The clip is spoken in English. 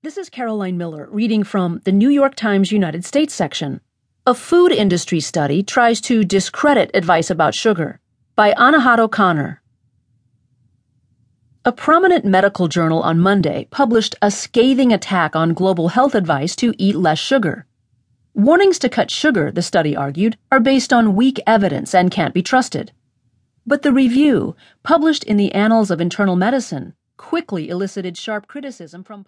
This is Caroline Miller reading from the New York Times United States section. A food industry study tries to discredit advice about sugar by Anahad O'Connor. A prominent medical journal on Monday published a scathing attack on global health advice to eat less sugar. Warnings to cut sugar, the study argued, are based on weak evidence and can't be trusted. But the review, published in the Annals of Internal Medicine, quickly elicited sharp criticism from